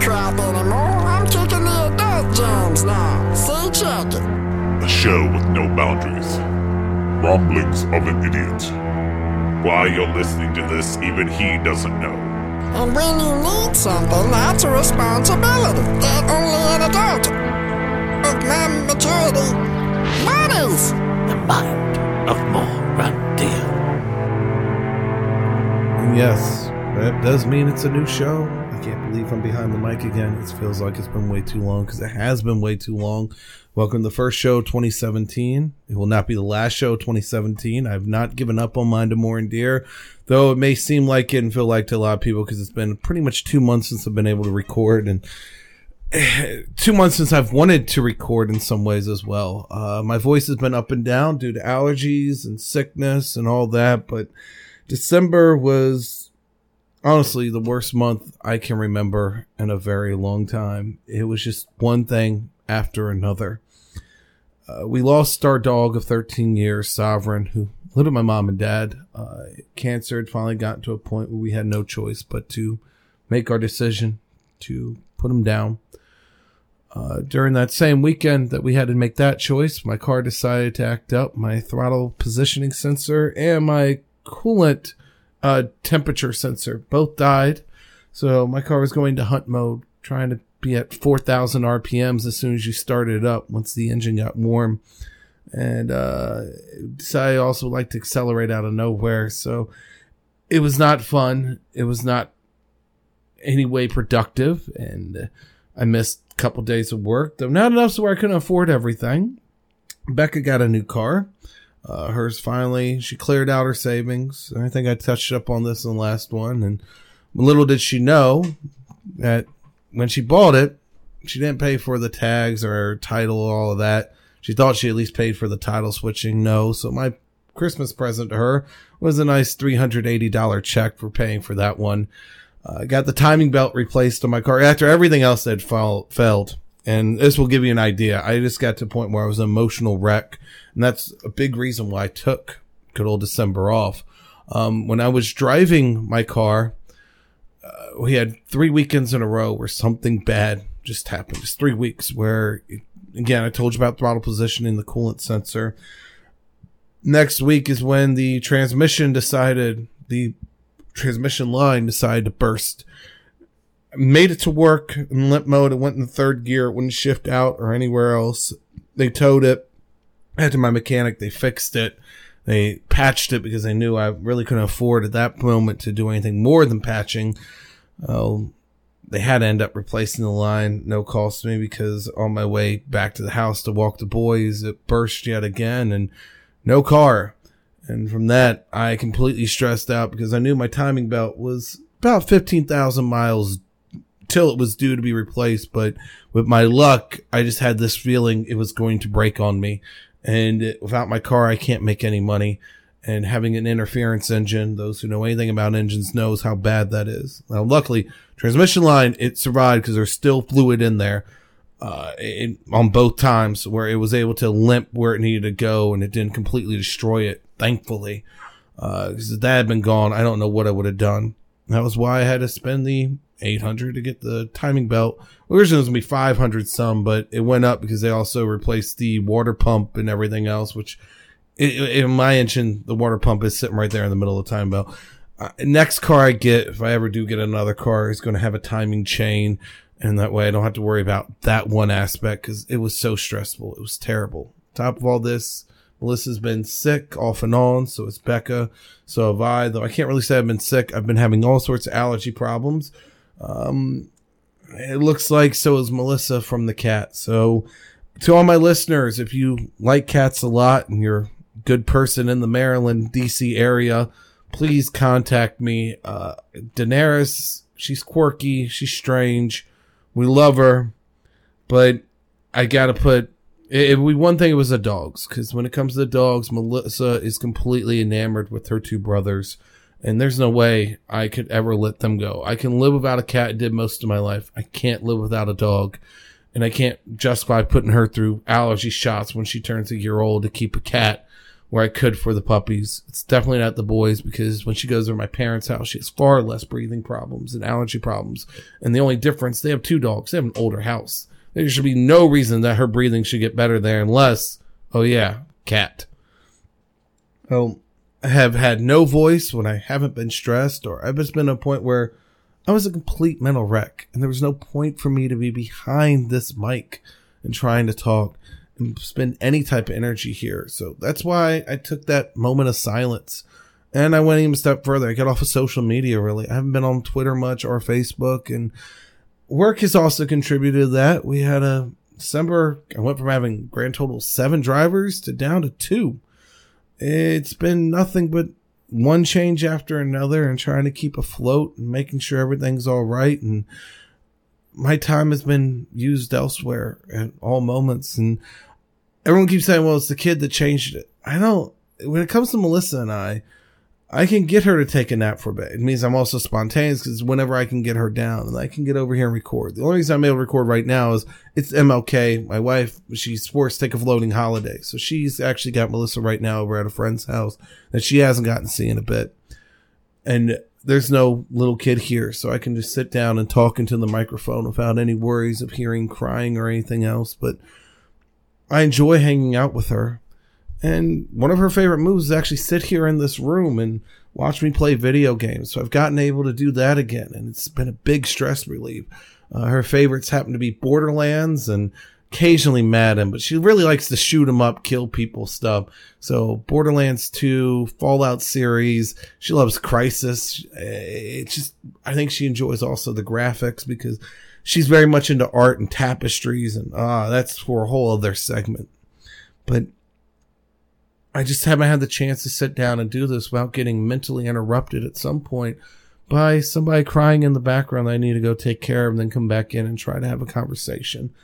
crap anymore. I'm kicking the adult jams now. See, check it. A show with no boundaries. Rumblings of an idiot. Why you're listening to this, even he doesn't know. And when you need something, that's a responsibility that only an adult of my maturity bodies. The mind of Moran Deal. Yes, that does mean it's a new show. Can't believe I'm behind the mic again. It feels like it's been way too long because it has been way too long. Welcome to the first show 2017. It will not be the last show 2017. I've not given up on Mind of More and Dear, though it may seem like it and feel like to a lot of people because it's been pretty much two months since I've been able to record and two months since I've wanted to record in some ways as well. Uh, my voice has been up and down due to allergies and sickness and all that, but December was honestly the worst month I can remember in a very long time. It was just one thing after another. Uh, we lost our dog of 13 years, Sovereign, who lived with my mom and dad. Uh, cancer had finally gotten to a point where we had no choice but to make our decision to put him down. Uh, during that same weekend that we had to make that choice, my car decided to act up. My throttle positioning sensor and my coolant uh, temperature sensor both died. So my car was going to hunt mode, trying to be at 4,000 RPMs as soon as you started it up once the engine got warm. And uh, I also like to accelerate out of nowhere. So it was not fun. It was not any way productive. And I missed a couple days of work, though not enough so where I couldn't afford everything. Becca got a new car. Uh, hers finally, she cleared out her savings. I think I touched up on this in the last one. And little did she know that when she bought it, she didn't pay for the tags or title, or all of that. She thought she at least paid for the title switching. No. So my Christmas present to her was a nice $380 check for paying for that one. Uh, I got the timing belt replaced on my car after everything else had fall, failed. And this will give you an idea. I just got to a point where I was an emotional wreck. And that's a big reason why I took good old December off. Um, when I was driving my car, uh, we had three weekends in a row where something bad just happened. It's three weeks where, again, I told you about throttle positioning, the coolant sensor. Next week is when the transmission decided, the transmission line decided to burst made it to work in limp mode. It went in the third gear. It wouldn't shift out or anywhere else. They towed it. I had to my mechanic. They fixed it. They patched it because they knew I really couldn't afford at that moment to do anything more than patching. Oh, they had to end up replacing the line. No cost to me because on my way back to the house to walk the boys, it burst yet again and no car. And from that, I completely stressed out because I knew my timing belt was about 15,000 miles till it was due to be replaced. But with my luck, I just had this feeling it was going to break on me. And without my car, I can't make any money. And having an interference engine, those who know anything about engines knows how bad that is. Now, luckily, transmission line, it survived because there's still fluid in there. Uh, it, on both times where it was able to limp where it needed to go and it didn't completely destroy it, thankfully. Uh, cause if that had been gone, I don't know what I would have done. That was why I had to spend the 800 to get the timing belt. Originally it was gonna be 500 some, but it went up because they also replaced the water pump and everything else, which in my engine, the water pump is sitting right there in the middle of the timing belt. Uh, next car I get, if I ever do get another car, is going to have a timing chain. And that way I don't have to worry about that one aspect because it was so stressful. It was terrible. Top of all this, Melissa's been sick off and on. So it's Becca. So have I, though I can't really say I've been sick. I've been having all sorts of allergy problems. Um, it looks like so is Melissa from the cat. So to all my listeners, if you like cats a lot and you're a good person in the Maryland, DC area, please contact me. Uh, Daenerys, she's quirky. She's strange. We love her, but I gotta put, it, it, one thing it was the dogs. Cause when it comes to the dogs, Melissa is completely enamored with her two brothers and there's no way I could ever let them go. I can live without a cat. I did most of my life. I can't live without a dog, and I can't justify putting her through allergy shots when she turns a year old to keep a cat where I could for the puppies. It's definitely not the boys because when she goes to my parents' house, she has far less breathing problems and allergy problems. And the only difference, they have two dogs. They have an older house. There should be no reason that her breathing should get better there unless, oh yeah, cat. Oh, have had no voice when I haven't been stressed or I've just been a point where I was a complete mental wreck and there was no point for me to be behind this mic and trying to talk and spend any type of energy here. So that's why I took that moment of silence. And I went even a step further. I got off of social media really. I haven't been on Twitter much or Facebook and work has also contributed to that. We had a December, I went from having grand total seven drivers to down to two. It's been nothing but one change after another and trying to keep afloat and making sure everything's all right. And my time has been used elsewhere at all moments. And everyone keeps saying, well, it's the kid that changed it. I don't, when it comes to Melissa and I, I can get her to take a nap for a bit. It means I'm also spontaneous because whenever I can get her down I can get over here and record. The only reason I'm able to record right now is it's MLK. My wife, she's forced to take a floating holiday. So she's actually got Melissa right now over at a friend's house that she hasn't gotten to see in a bit. And there's no little kid here. So I can just sit down and talk into the microphone without any worries of hearing crying or anything else. But I enjoy hanging out with her. And one of her favorite moves is actually sit here in this room and watch me play video games. So I've gotten able to do that again, and it's been a big stress relief. Uh, her favorites happen to be Borderlands and occasionally Madden, but she really likes to shoot 'em up, kill people stuff. So Borderlands 2, Fallout series. She loves Crysis. It's just, I think she enjoys also the graphics because she's very much into art and tapestries and, ah, that's for a whole other segment. But I just haven't had the chance to sit down and do this without getting mentally interrupted at some point by somebody crying in the background I need to go take care of and then come back in and try to have a conversation.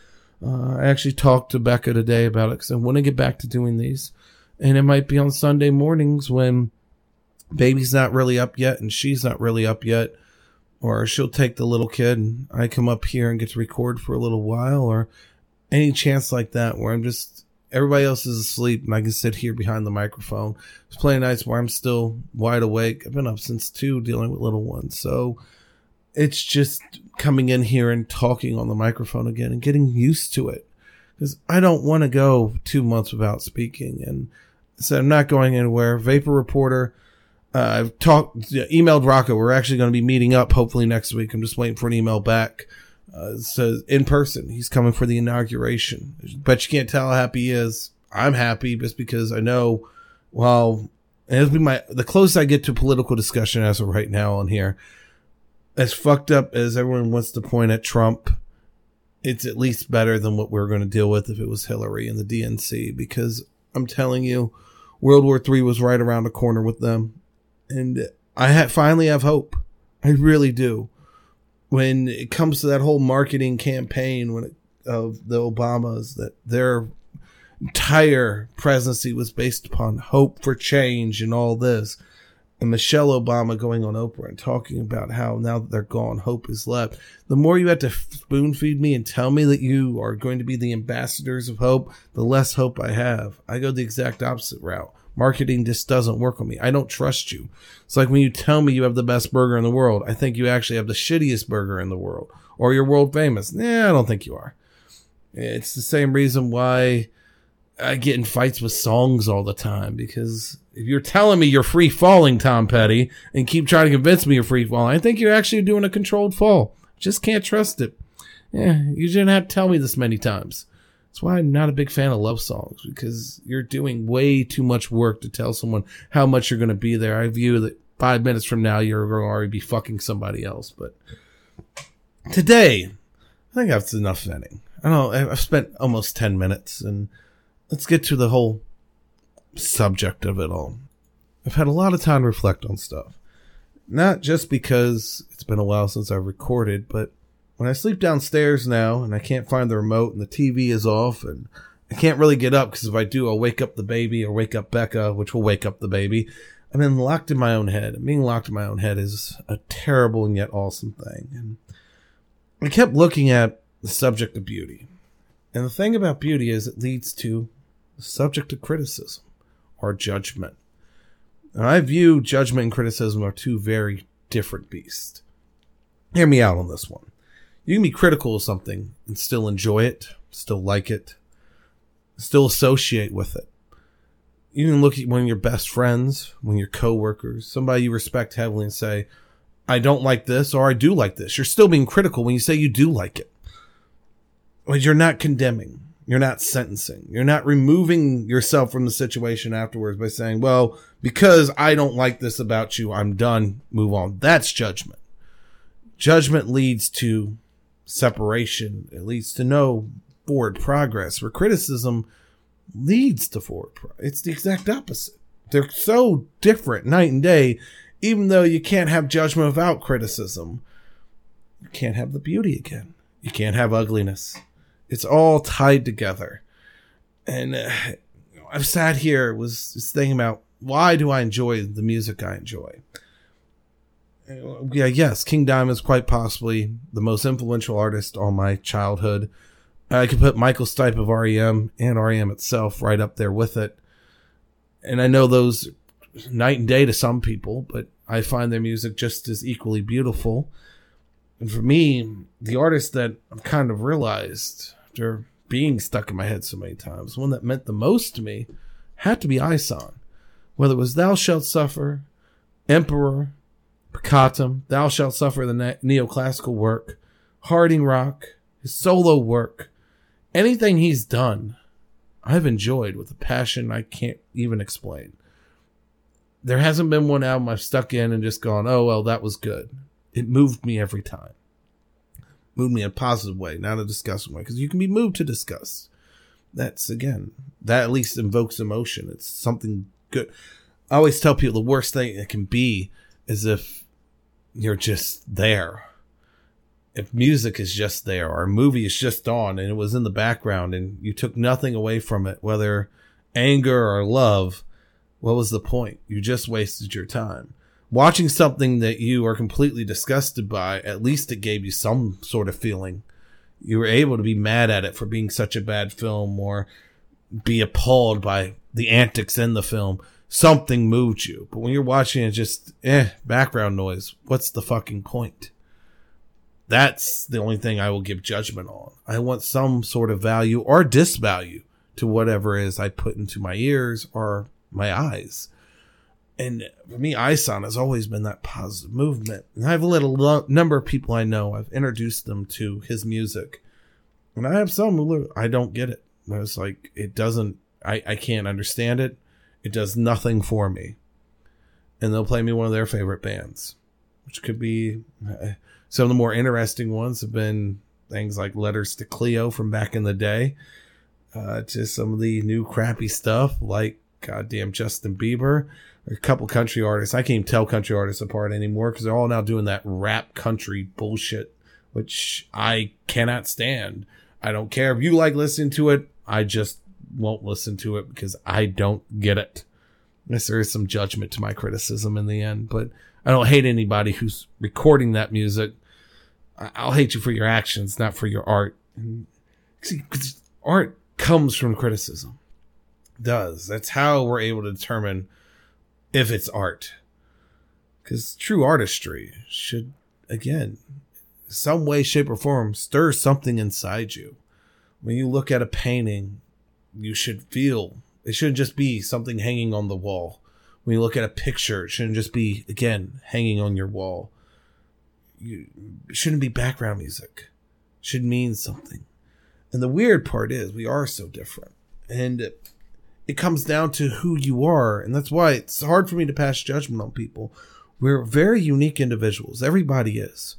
Uh, I actually talked to Becca today about it because I want to get back to doing these. And it might be on Sunday mornings when baby's not really up yet and she's not really up yet. Or she'll take the little kid and I come up here and get to record for a little while or any chance like that where I'm just everybody else is asleep and I can sit here behind the microphone. There's plenty nights where I'm still wide awake. I've been up since two dealing with little ones. So it's just coming in here and talking on the microphone again and getting used to it. Because I don't want to go two months without speaking. And so I'm not going anywhere. Vapor Reporter, uh, I've talked, emailed Rocco. We're actually going to be meeting up hopefully next week. I'm just waiting for an email back uh, says in person. He's coming for the inauguration. But you can't tell how happy he is. I'm happy just because I know, well, it'll be my, the closest I get to political discussion as of right now on here, as fucked up as everyone wants to point at Trump, it's at least better than what we are going to deal with if it was Hillary and the DNC, because I'm telling you, World War III was right around the corner with them. And I ha- finally have hope. I really do when it comes to that whole marketing campaign when it, of the Obamas that their entire presidency was based upon hope for change and all this. And Michelle Obama going on Oprah and talking about how now that they're gone, hope is left. The more you have to spoon feed me and tell me that you are going to be the ambassadors of hope, the less hope I have. I go the exact opposite route. Marketing just doesn't work on me. I don't trust you. It's like when you tell me you have the best burger in the world, I think you actually have the shittiest burger in the world, or you're world famous. Nah, I don't think you are. It's the same reason why I get in fights with songs all the time because if you're telling me you're free falling, Tom Petty, and keep trying to convince me you're free falling, I think you're actually doing a controlled fall. Just can't trust it. Yeah, you didn't have to tell me this many times. That's why I'm not a big fan of love songs because you're doing way too much work to tell someone how much you're going to be there. I view that five minutes from now you're going to already be fucking somebody else. But today, I think that's enough venting. I know. I've spent almost 10 minutes and let's get to the whole subject of it all. I've had a lot of time to reflect on stuff. Not just because it's been a while since I've recorded, but when I sleep downstairs now and I can't find the remote and the TV is off and I can't really get up because if I do, I'll wake up the baby or wake up Becca, which will wake up the baby. I'm then locked in my own head. And being locked in my own head is a terrible and yet awesome thing. And I kept looking at the subject of beauty. And the thing about beauty is it leads to the subject of criticism or judgment. And I view judgment and criticism are two very different beasts. Hear me out on this one. You can be critical of something and still enjoy it, still like it, still associate with it. You can look at one of your best friends, one of your coworkers, somebody you respect heavily and say, I don't like this or I do like this. You're still being critical when you say you do like it. But you're not condemning. You're not sentencing. You're not removing yourself from the situation afterwards by saying, well, because I don't like this about you, I'm done, move on. That's judgment. Judgment leads to separation. It leads to no forward progress where criticism leads to forward progress. It's the exact opposite. They're so different night and day, even though you can't have judgment without criticism. You can't have the beauty again. You can't have ugliness. It's all tied together. And uh, I've sat here was just thinking about why do I enjoy the music I enjoy? Yeah, yes, King Diamond is quite possibly the most influential artist on my childhood. I could put Michael Stipe of REM and REM itself right up there with it. And I know those night and day to some people, but I find their music just as equally beautiful. And for me, the artist that I've kind of realized after being stuck in my head so many times, one that meant the most to me had to be Ihsahn. Whether it was Thou Shalt Suffer, Emperor, Peccatum, Thou Shalt Suffer, the neoclassical work, Hardingrock, his solo work, anything he's done, I've enjoyed with a passion I can't even explain. There hasn't been one album I've stuck in and just gone, oh, well, that was good. It moved me every time. Moved me in a positive way, not a disgusting way, because you can be moved to disgust. That's, again, that at least invokes emotion. It's something good. I always tell people the worst thing it can be is if you're just there if music is just there or a movie is just on and it was in the background and you took nothing away from it, whether anger or love, what was the point? You just wasted your time. Watching something that you are completely disgusted by, at least it gave you some sort of feeling. You were able to be mad at it for being such a bad film or be appalled by the antics in the film. Something moved you. But when you're watching it, just, eh, background noise. What's the fucking point? That's the only thing I will give judgment on. I want some sort of value or disvalue to whatever is I put into my ears or my eyes. And for me, Ihsahn has always been that positive movement. And I've let a lo- number of people I know, I've introduced them to his music. And I have some who I don't get it. I was like, it doesn't, I, I can't understand it. It does nothing for me. And they'll play me one of their favorite bands, which could be, some of the more interesting ones have been things like Letters to Cleo from back in the day, uh, to some of the new crappy stuff like goddamn Justin Bieber, a couple country artists. I can't even tell country artists apart anymore because they're all now doing that rap country bullshit, which I cannot stand. I don't care if you like listening to it. I just won't listen to it because I don't get it. Yes, there is some judgment to my criticism in the end, but I don't hate anybody who's recording that music. I'll hate you for your actions, not for your art. See, because art comes from criticism. It does. That's how we're able to determine if it's art. Because true artistry should, again, some way, shape, or form, stir something inside you. When you look at a painting, you should feel. It shouldn't just be something hanging on the wall when you look at a picture, it shouldn't just be again hanging on your wall. You, shouldn't be background music. It should mean something. And the weird part is we are so different. And it, it comes down to who you are. And that's why it's hard for me to pass judgment on people. We're very unique individuals. Everybody is.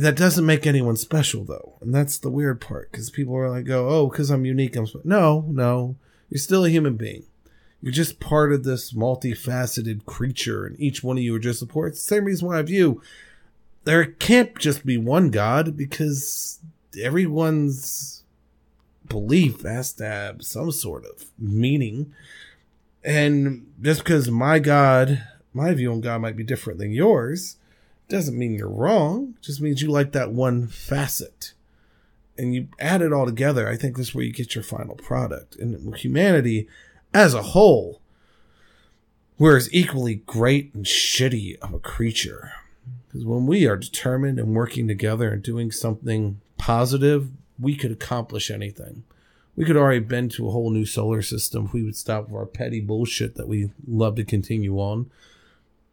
That doesn't make anyone special though. And that's the weird part because people are like, go, oh, oh because I'm unique. I'm no, no. You're still a human being. You're just part of this multifaceted creature, and each one of you are just a part. It's the same reason why I view there can't just be one God because everyone's belief has to have some sort of meaning. And just because my God, my view on God might be different than yours, doesn't mean you're wrong. Just means you like that one facet. And you add it all together, I think this is where you get your final product. And humanity, as a whole, we're as equally great and shitty of a creature. Because when we are determined and working together and doing something positive, we could accomplish anything. We could already been to a whole new solar system if we would stop with our petty bullshit that we love to continue on.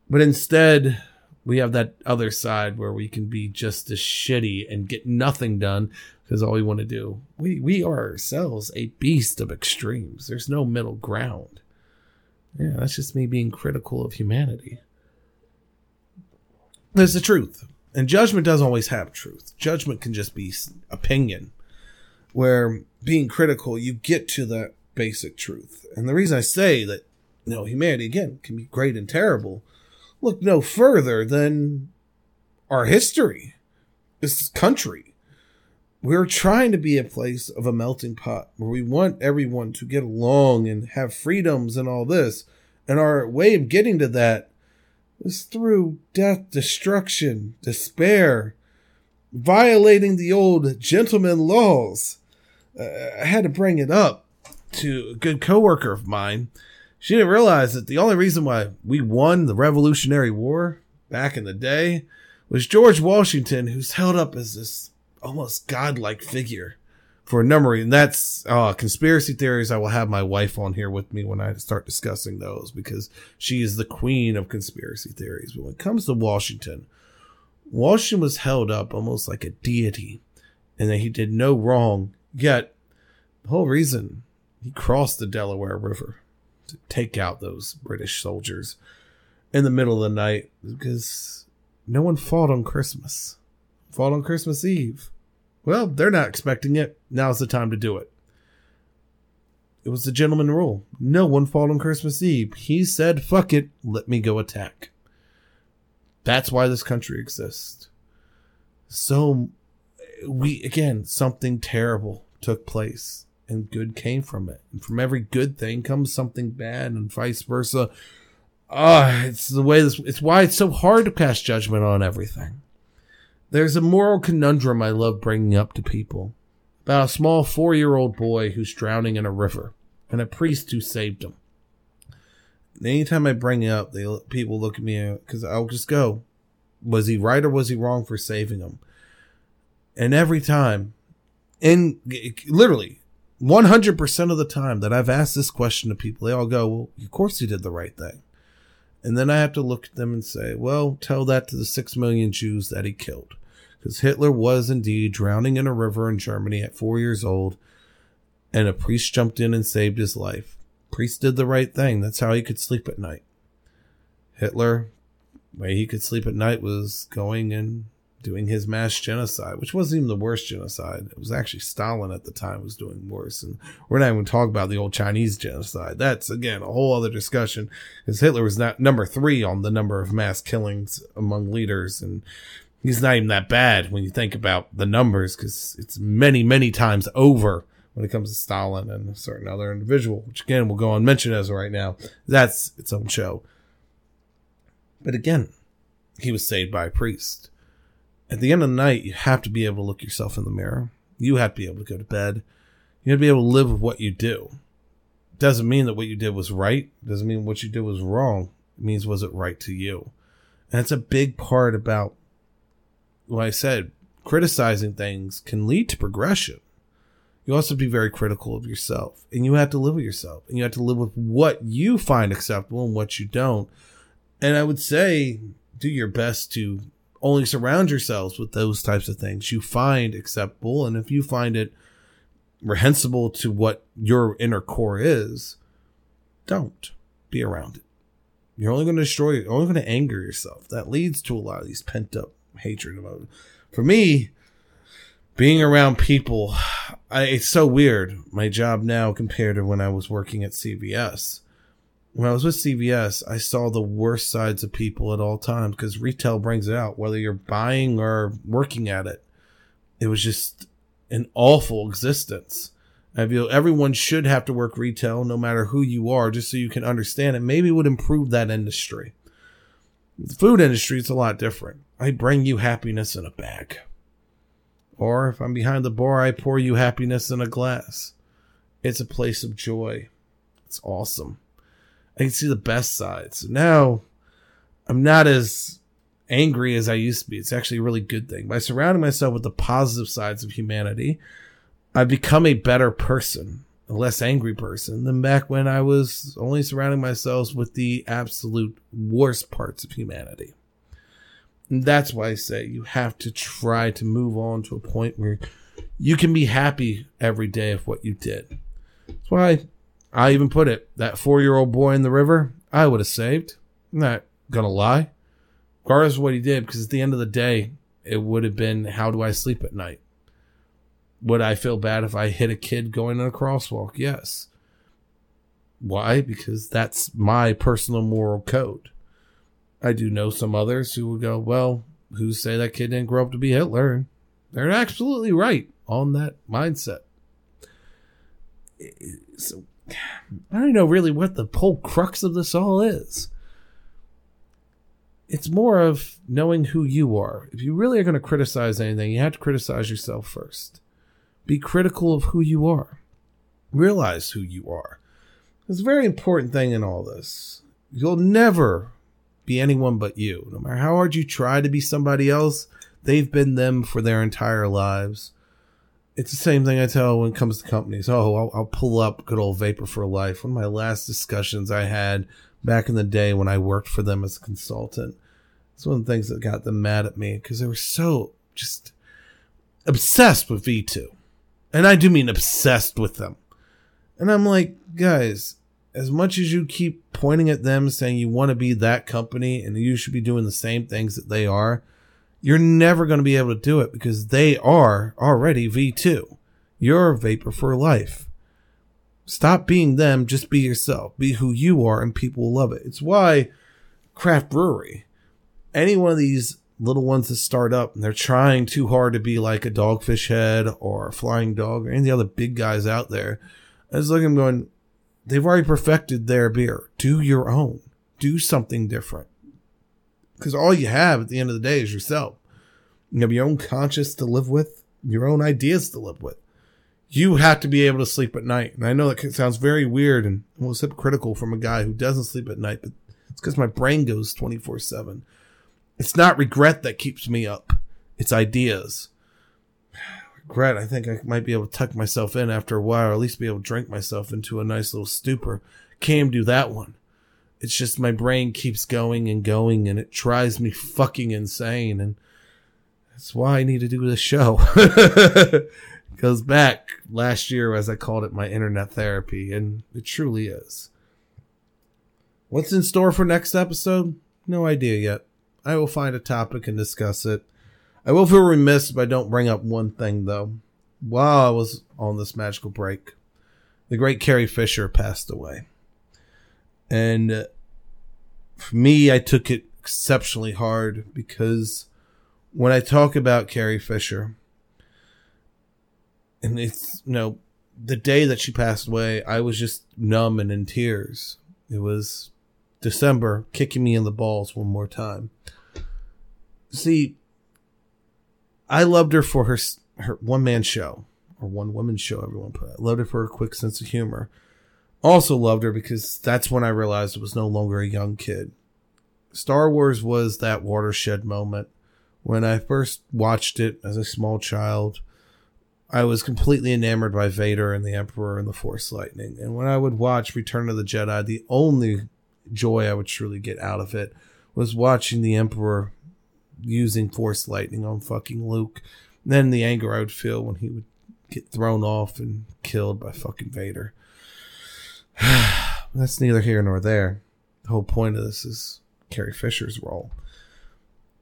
But instead, we have that other side where we can be just as shitty and get nothing done because all we want to do. We we are ourselves a beast of extremes. There's no middle ground. Yeah, that's just me being critical of humanity. There's the truth. And judgment doesn't always have truth. Judgment can just be opinion. Where being critical, you get to the basic truth. And the reason I say that, you know, humanity again can be great and terrible, look no further than our history, this country. We're trying to be a place of a melting pot where we want everyone to get along and have freedoms and all this. And our way of getting to that is through death, destruction, despair, violating the old gentleman laws. Uh, I had to bring it up to a good coworker of mine. She didn't realize that the only reason why we won the Revolutionary War back in the day was George Washington, who's held up as this almost godlike figure for a number and that's uh conspiracy theories. I will have my wife on here with me when i start discussing those because she is the queen of conspiracy theories. But when it comes to washington washington was held up almost like a deity and that he did no wrong. Yet the whole reason he crossed the delaware river to take out those british soldiers in the middle of the night because no one fought on christmas fought on christmas eve well, they're not expecting it. Now's the time to do it. It was the gentleman rule. No one fought on Christmas Eve. He said, fuck it, let me go attack. That's why this country exists. So, we, again, something terrible took place and good came from it. And from every good thing comes something bad and vice versa. Ah, uh, it's the way this, it's why it's so hard to pass judgment on everything. There's a moral conundrum I love bringing up to people about a small four year old boy who's drowning in a river and a priest who saved him. And anytime I bring it up, they people look at me because I'll just go, was he right or was he wrong for saving him? And every time, and literally 100% of the time that I've asked this question to people, they all go, well, of course he did the right thing. And then I have to look at them and say, well, tell that to the six million Jews that he killed. Because Hitler was indeed drowning in a river in Germany at four years old, and a priest jumped in and saved his life. Priest did the right thing. That's how he could sleep at night. Hitler, way he could sleep at night was going and doing his mass genocide, which wasn't even the worst genocide. It was actually Stalin at the time was doing worse. And we're not even talking about the old Chinese genocide. That's again a whole other discussion because Hitler was not number three on the number of mass killings among leaders. And he's not even that bad when you think about the numbers because it's many, many times over when it comes to Stalin and a certain other individual, which again we'll go on mention as right now. That's its own show. But again, he was saved by a priest at the end of the night, you have to be able to look yourself in the mirror. You have to be able to go to bed. You have to be able to live with what you do. Doesn't mean that what you did was right. Doesn't mean what you did was wrong. It means was it right to you? And it's a big part about what I said. Criticizing things can lead to progression. You also have to be very critical of yourself. And you have to live with yourself. And you have to live with what you find acceptable and what you don't. And I would say do your best to only surround yourselves with those types of things you find acceptable. And if you find it reprehensible to what your inner core is, don't be around it. You're only going to destroy. You're only going to anger yourself. That leads to a lot of these pent up hatred. For me, being around people, I, it's so weird. My job now compared to when I was working at CVS when I was with CVS, I saw the worst sides of people at all times because retail brings it out, whether you're buying or working at it. It was just an awful existence. I feel everyone should have to work retail, no matter who you are, just so you can understand it. Maybe it would improve that industry. The food industry is a lot different. I bring you happiness in a bag. Or if I'm behind the bar, I pour you happiness in a glass. It's a place of joy It's awesome. I can see the best side. So Now I'm not as angry as I used to be. It's actually a really good thing. By surrounding myself with the positive sides of humanity, I've become a better person, a less angry person than back when I was only surrounding myself with the absolute worst parts of humanity. And that's why I say you have to try to move on to a point where you can be happy every day of what you did. That's why I even put it that four year old boy in the river, I would have saved. I'm not gonna lie. Regardless of what he did, because at the end of the day, it would have been how do I sleep at night? Would I feel bad if I hit a kid going on a crosswalk? Yes. Why? Because that's my personal moral code. I do know some others who would go, well, who say that kid didn't grow up to be Hitler? They're absolutely right on that mindset. So, I don't know really what the whole crux of this all is. It's more of knowing who you are. If you really are going to criticize anything, you have to criticize yourself first. Be critical of who you are. Realize who you are. It's a very important thing in all this. You'll never be anyone but you. No matter how hard you try to be somebody else, they've been them for their entire lives. It's the same thing I tell when it comes to companies. Oh, I'll, I'll pull up good old Vapor for Life. One of my last discussions I had back in the day when I worked for them as a consultant. It's one of the things that got them mad at me because they were so just obsessed with V2. And I do mean obsessed with them. And I'm like, guys, as much as you keep pointing at them saying you want to be that company and you should be doing the same things that they are, you're never going to be able to do it because they are already V2. You're a Vapor for Life. Stop being them, just be yourself. Be who you are, and people will love it. It's why craft brewery, any one of these little ones that start up and they're trying too hard to be like a dogfish head or a flying dog or any of the other big guys out there. I was looking going, they've already perfected their beer. Do your own. Do something different. Because all you have at the end of the day is yourself. You have your own conscience to live with, your own ideas to live with. You have to be able to sleep at night. And I know that sounds very weird and almost hypocritical from a guy who doesn't sleep at night, but it's because my brain goes 24 7. It's not regret that keeps me up, it's ideas. Regret, I think I might be able to tuck myself in after a while, or at least be able to drink myself into a nice little stupor. Can't do that one. It's just my brain keeps going and going, and it drives me fucking insane. And that's why I need to do this show. Goes back last year, as I called it, my internet therapy, and it truly is. What's in store for next episode? No idea yet. I will find a topic and discuss it. I will feel remiss if I don't bring up one thing, though. While I was on this magical break, the great Carrie Fisher passed away. And uh, for me, I took it exceptionally hard because when I talk about Carrie Fisher, and it's, you know, the day that she passed away, I was just numb and in tears. It was December kicking me in the balls one more time. See, I loved her for her her one man show or one woman show. Everyone put. It. I loved her for her quick sense of humor. Also loved her because that's when I realized it was no longer a young kid. Star Wars was that watershed moment when I first watched it as a small child. I was completely enamored by Vader and the Emperor and the Force Lightning. And when I would watch Return of the Jedi, the only joy I would truly get out of it was watching the Emperor using Force Lightning on fucking Luke. And then the anger I would feel when he would get thrown off and killed by fucking Vader. That's neither here nor there. The whole point of this is Carrie Fisher's role.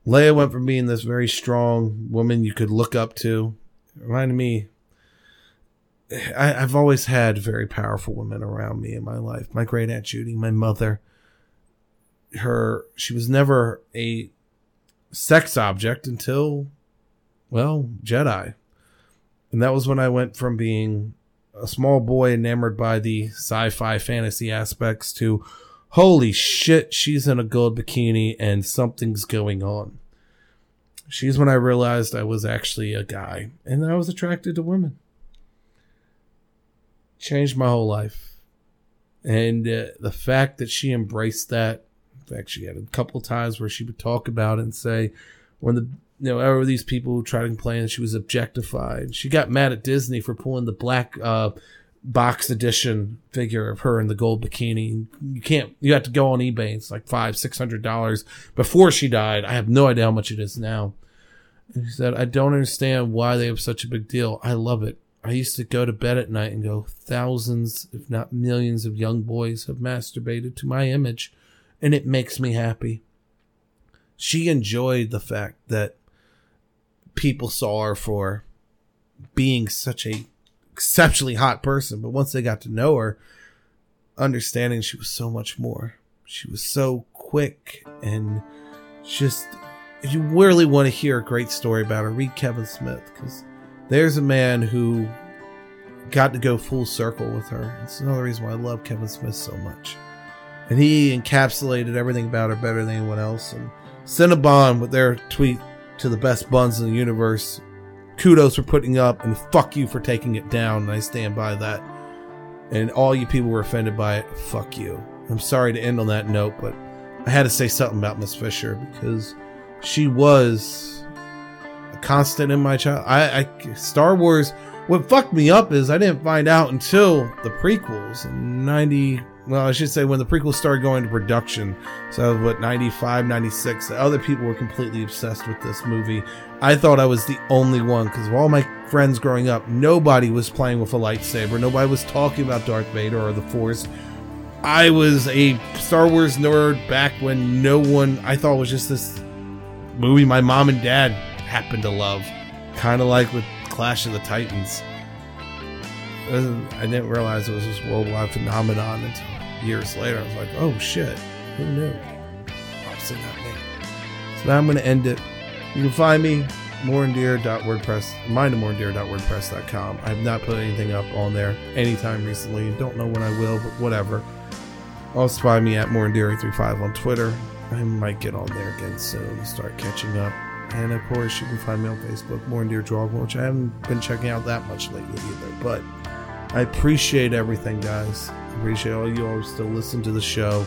Leia went from being this very strong woman you could look up to. It reminded me, I, I've always had very powerful women around me in my life. My great aunt Judy, my mother. Her, she was never a sex object until, well, Jedi. And that was when I went from being a small boy enamored by the sci fi fantasy aspects to holy shit, she's in a gold bikini and something's going on. She's when I realized I was actually a guy and I was attracted to women. Changed my whole life. And uh, the fact that she embraced that, in fact, she had a couple times where she would talk about it and say, when the you know, ever these people who try to complain that she was objectified. She got mad at Disney for pulling the black uh, box edition figure of her in the gold bikini. You can't. You have to go on eBay. It's like five, six hundred dollars. Before she died, I have no idea how much it is now. And she said, "I don't understand why they have such a big deal. I love it. I used to go to bed at night and go, thousands, if not millions, of young boys have masturbated to my image, and it makes me happy." She enjoyed the fact that people saw her for being such a exceptionally hot person, but once they got to know her, understanding she was so much more. She was so quick and just if you really want to hear a great story about her, read Kevin Smith because there's a man who got to go full circle with her. It's another reason why I love Kevin Smith so much. And he encapsulated everything about her better than anyone else. And Cinnabon with their tweet to the best buns in the universe. Kudos for putting up and fuck you for taking it down. And I stand by that. And all you people were offended by it, fuck you. I'm sorry to end on that note, but I had to say something about Miss Fisher because she was a constant in my child. I, I Star Wars. What fucked me up is I didn't find out until the prequels in 90 well, I should say when the prequels started going to production. So, what, 95, 96, other people were completely obsessed with this movie. I thought I was the only one because of all my friends growing up, nobody was playing with a lightsaber. Nobody was talking about Darth Vader or the Force. I was a Star Wars nerd back when no one, I thought was just this movie my mom and dad happened to love. Kind of like with Clash of the Titans. I didn't realize it was this worldwide phenomenon until years later. I was like, oh shit, who knew? Obviously not me. So now I'm going to end it. You can find me moreanddear.wordpress, mindofmoreanddear.wordpress.com. I have not put anything up on there anytime recently. Don't know when I will, but whatever. Also find me at moreanddear35 on Twitter. I might get on there again soon start catching up. And of course, you can find me on Facebook, More and which I haven't been checking out that much lately either. But I appreciate everything, guys. I appreciate all you all still listen to the show.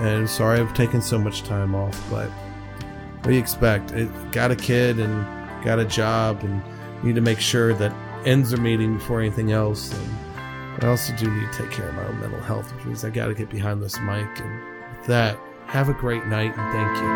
And sorry I've taken so much time off, but what do you expect? Got a kid and got a job, and need to make sure that ends are meeting before anything else. And I also do need to take care of my own mental health, which means I got to get behind this mic. And with that, have a great night and thank you.